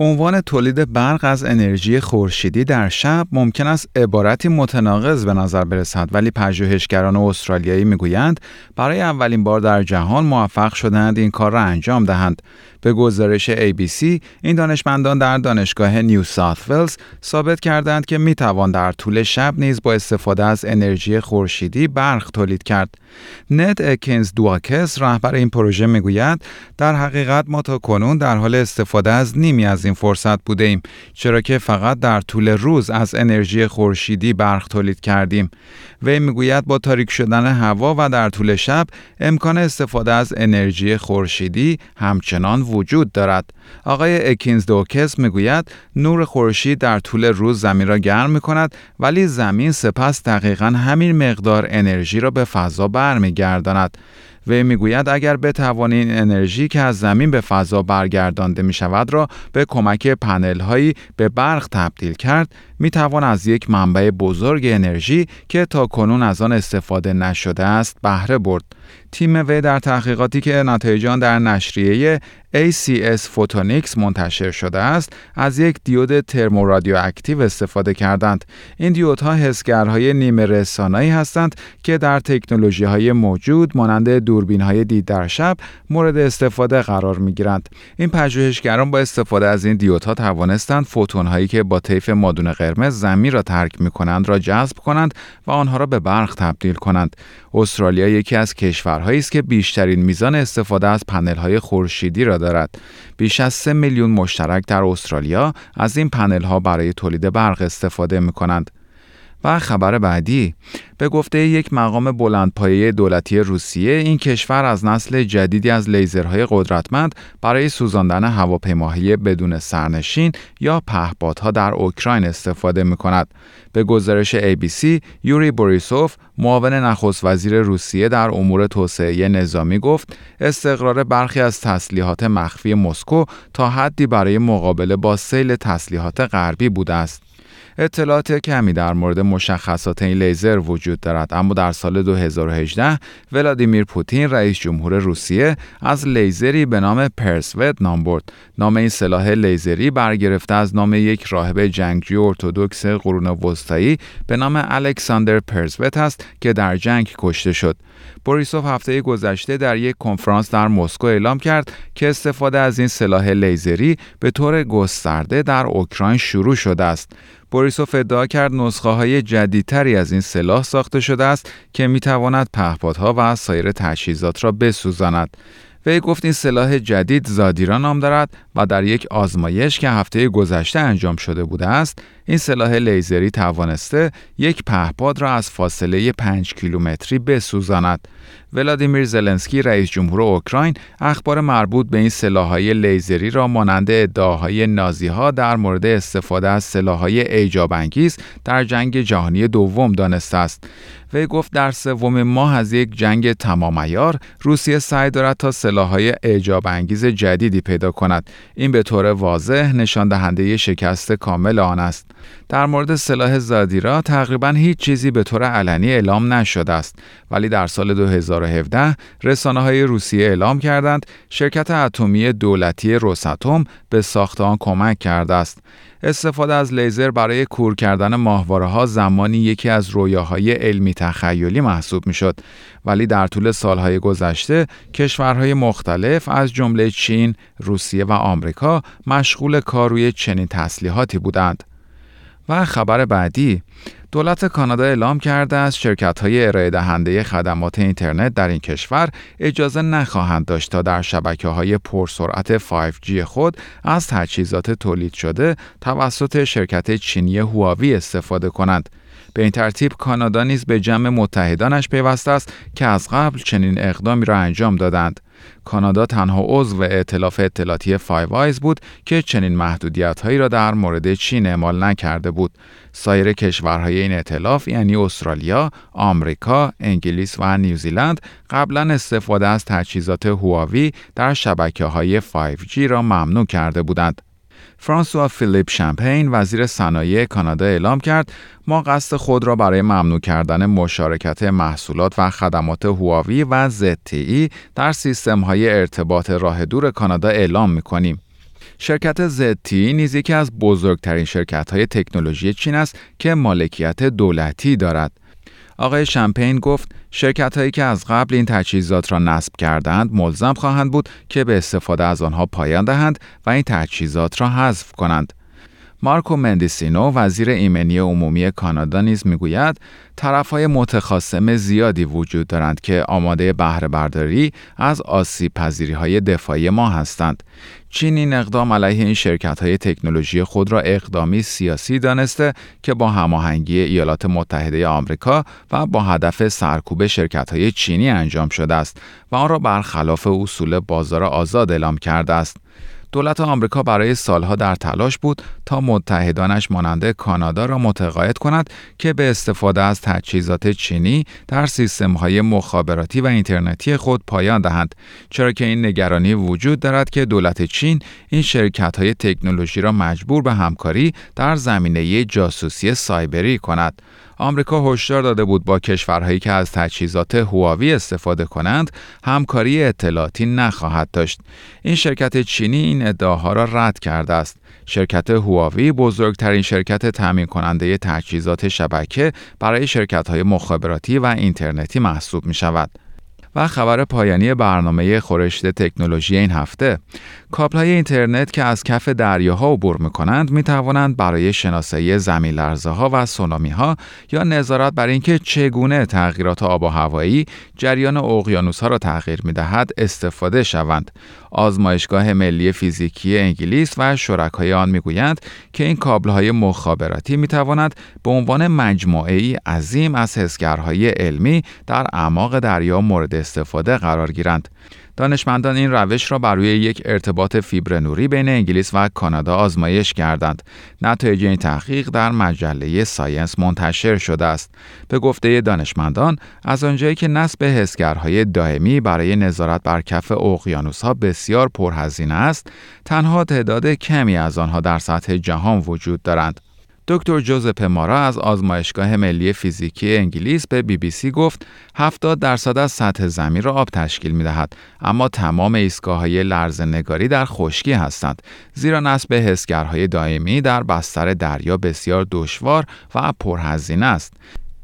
عنوان تولید برق از انرژی خورشیدی در شب ممکن است عبارتی متناقض به نظر برسد ولی پژوهشگران استرالیایی می‌گویند برای اولین بار در جهان موفق شدند این کار را انجام دهند به گزارش ABC این دانشمندان در دانشگاه نیو ساوت ولز ثابت کردند که می توان در طول شب نیز با استفاده از انرژی خورشیدی برق تولید کرد. نت اکینز دواکس رهبر این پروژه می‌گوید در حقیقت ما تا کنون در حال استفاده از نیمی از این فرصت بوده ایم چرا که فقط در طول روز از انرژی خورشیدی برق تولید کردیم. وی می‌گوید با تاریک شدن هوا و در طول شب امکان استفاده از انرژی خورشیدی همچنان وجود دارد. آقای اکینز دوکس می‌گوید نور خورشید در طول روز زمین را گرم می کند ولی زمین سپس دقیقا همین مقدار انرژی را به فضا برمیگرداند. وی می‌گوید اگر بتوانیم انرژی که از زمین به فضا برگردانده می شود را به کمک پنل هایی به برق تبدیل کرد می توان از یک منبع بزرگ انرژی که تا کنون از آن استفاده نشده است بهره برد. تیم وی در تحقیقاتی که نتایج آن در نشریه ACS Photonics منتشر شده است از یک دیود ترمورادیواکتیو استفاده کردند. این دیودها حسگرهای نیمه رسانایی هستند که در تکنولوژی های موجود مانند دوربین های دید در شب مورد استفاده قرار می گیرند این پژوهشگران با استفاده از این دیودها توانستند فوتون هایی که با طیف مادون قرمز زمین را ترک می کنند را جذب کنند و آنها را به برق تبدیل کنند. استرالیا یکی از کشورهایی است که بیشترین میزان استفاده از پنل های خورشیدی را دارد. بیش از 3 میلیون مشترک در استرالیا از این پنل ها برای تولید برق استفاده می کنند. و خبر بعدی به گفته یک مقام بلندپایه دولتی روسیه این کشور از نسل جدیدی از لیزرهای قدرتمند برای سوزاندن هواپیماهای بدون سرنشین یا پهپادها در اوکراین استفاده می کند. به گزارش ABC یوری بوریسوف معاون نخست وزیر روسیه در امور توسعه نظامی گفت استقرار برخی از تسلیحات مخفی مسکو تا حدی برای مقابله با سیل تسلیحات غربی بوده است. اطلاعات کمی در مورد مشخصات این لیزر وجود دارد اما در سال 2018 ولادیمیر پوتین رئیس جمهور روسیه از لیزری به نام پرسوت نام برد نام این سلاح لیزری برگرفته از نام یک راهب جنگجوی ارتودکس قرون وسطایی به نام الکساندر پرسوت است که در جنگ کشته شد بوریسوف هفته گذشته در یک کنفرانس در مسکو اعلام کرد که استفاده از این سلاح لیزری به طور گسترده در اوکراین شروع شده است. بوریسوف ادعا کرد نسخه های جدیدتری از این سلاح ساخته شده است که می تواند پهپادها و سایر تجهیزات را بسوزاند. وی گفت این سلاح جدید زادیرا نام دارد و در یک آزمایش که هفته گذشته انجام شده بوده است این سلاح لیزری توانسته یک پهپاد را از فاصله 5 کیلومتری بسوزاند ولادیمیر زلنسکی رئیس جمهور اوکراین اخبار مربوط به این سلاحهای لیزری را مانند ادعاهای نازی ها در مورد استفاده از سلاحهای ایجاب انگیز در جنگ جهانی دوم دانسته است. وی گفت در سوم ماه از یک جنگ تمام ایار روسیه سعی دارد تا سلاحهای اعجاب انگیز جدیدی پیدا کند. این به طور واضح نشان دهنده شکست کامل آن است. در مورد سلاح زادیرا تقریبا هیچ چیزی به طور علنی اعلام نشده است ولی در سال 2017 رسانه های روسیه اعلام کردند شرکت اتمی دولتی روساتوم به ساخت آن کمک کرده است استفاده از لیزر برای کور کردن ماهواره ها زمانی یکی از رویاهای علمی تخیلی محسوب می شد ولی در طول سالهای گذشته کشورهای مختلف از جمله چین، روسیه و آمریکا مشغول کار روی چنین تسلیحاتی بودند. و خبر بعدی دولت کانادا اعلام کرده است شرکت های ارائه دهنده خدمات اینترنت در این کشور اجازه نخواهند داشت تا در شبکه های پرسرعت 5G خود از تجهیزات تولید شده توسط شرکت چینی هواوی استفاده کنند. به این ترتیب کانادا نیز به جمع متحدانش پیوسته است که از قبل چنین اقدامی را انجام دادند. کانادا تنها عضو ائتلاف اطلاعاتی Five Eyes بود که چنین محدودیت هایی را در مورد چین اعمال نکرده بود. سایر کشورهای این ائتلاف یعنی استرالیا، آمریکا، انگلیس و نیوزیلند قبلا استفاده از تجهیزات هواوی در شبکه های 5G را ممنوع کرده بودند. فرانسوا فیلیپ شمپین وزیر صنایع کانادا اعلام کرد ما قصد خود را برای ممنوع کردن مشارکت محصولات و خدمات هواوی و ZTE در سیستم های ارتباط راه دور کانادا اعلام می کنیم. شرکت ZTE نیز یکی از بزرگترین شرکت های تکنولوژی چین است که مالکیت دولتی دارد. آقای شمپین گفت شرکت هایی که از قبل این تجهیزات را نصب کردند ملزم خواهند بود که به استفاده از آنها پایان دهند و این تجهیزات را حذف کنند. مارکو مندیسینو وزیر ایمنی عمومی کانادا نیز می‌گوید طرفهای متخاصم زیادی وجود دارند که آماده بهره برداری از آسیب پذیری های دفاعی ما هستند. چین این اقدام علیه این شرکت های تکنولوژی خود را اقدامی سیاسی دانسته که با هماهنگی ایالات متحده آمریکا و با هدف سرکوب شرکت های چینی انجام شده است و آن را برخلاف اصول بازار آزاد اعلام کرده است. دولت آمریکا برای سالها در تلاش بود تا متحدانش مانند کانادا را متقاعد کند که به استفاده از تجهیزات چینی در سیستم‌های مخابراتی و اینترنتی خود پایان دهند. چرا که این نگرانی وجود دارد که دولت چین این شرکت‌های تکنولوژی را مجبور به همکاری در زمینه جاسوسی سایبری کند. آمریکا هشدار داده بود با کشورهایی که از تجهیزات هواوی استفاده کنند همکاری اطلاعاتی نخواهد داشت این شرکت چینی این ادعاها را رد کرده است شرکت هواوی بزرگترین شرکت تامین کننده تجهیزات شبکه برای شرکت های مخابراتی و اینترنتی محسوب می شود. و خبر پایانی برنامه خورشت تکنولوژی این هفته کابل های اینترنت که از کف دریاها عبور می کنند می توانند برای شناسایی زمین لرزه ها و سونامی ها یا نظارت بر اینکه چگونه تغییرات آب و هوایی جریان اقیانوس ها را تغییر می دهد استفاده شوند. آزمایشگاه ملی فیزیکی انگلیس و شرکای آن می‌گویند که این کابل های مخابراتی می تواند به عنوان مجموعه ای عظیم از حسگرهای علمی در اعماق دریا مورد استفاده قرار گیرند. دانشمندان این روش را بر روی یک ارتباط فیبر نوری بین انگلیس و کانادا آزمایش کردند. نتایج این تحقیق در مجله ساینس منتشر شده است. به گفته دانشمندان، از آنجایی که نصب حسگرهای دائمی برای نظارت بر کف اقیانوسها بسیار پرهزینه است، تنها تعداد کمی از آنها در سطح جهان وجود دارند. دکتر جوزپه مارا از آزمایشگاه ملی فیزیکی انگلیس به بی بی سی گفت 70 درصد از سطح زمین را آب تشکیل می دهد اما تمام ایستگاه های لرز نگاری در خشکی هستند زیرا نصب حسگرهای دائمی در بستر دریا بسیار دشوار و پرهزینه است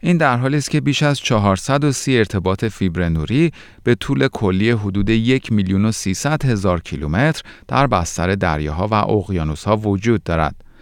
این در حالی است که بیش از 430 ارتباط فیبر نوری به طول کلی حدود یک میلیون و 300 هزار کیلومتر در بستر دریاها و اقیانوسها وجود دارد.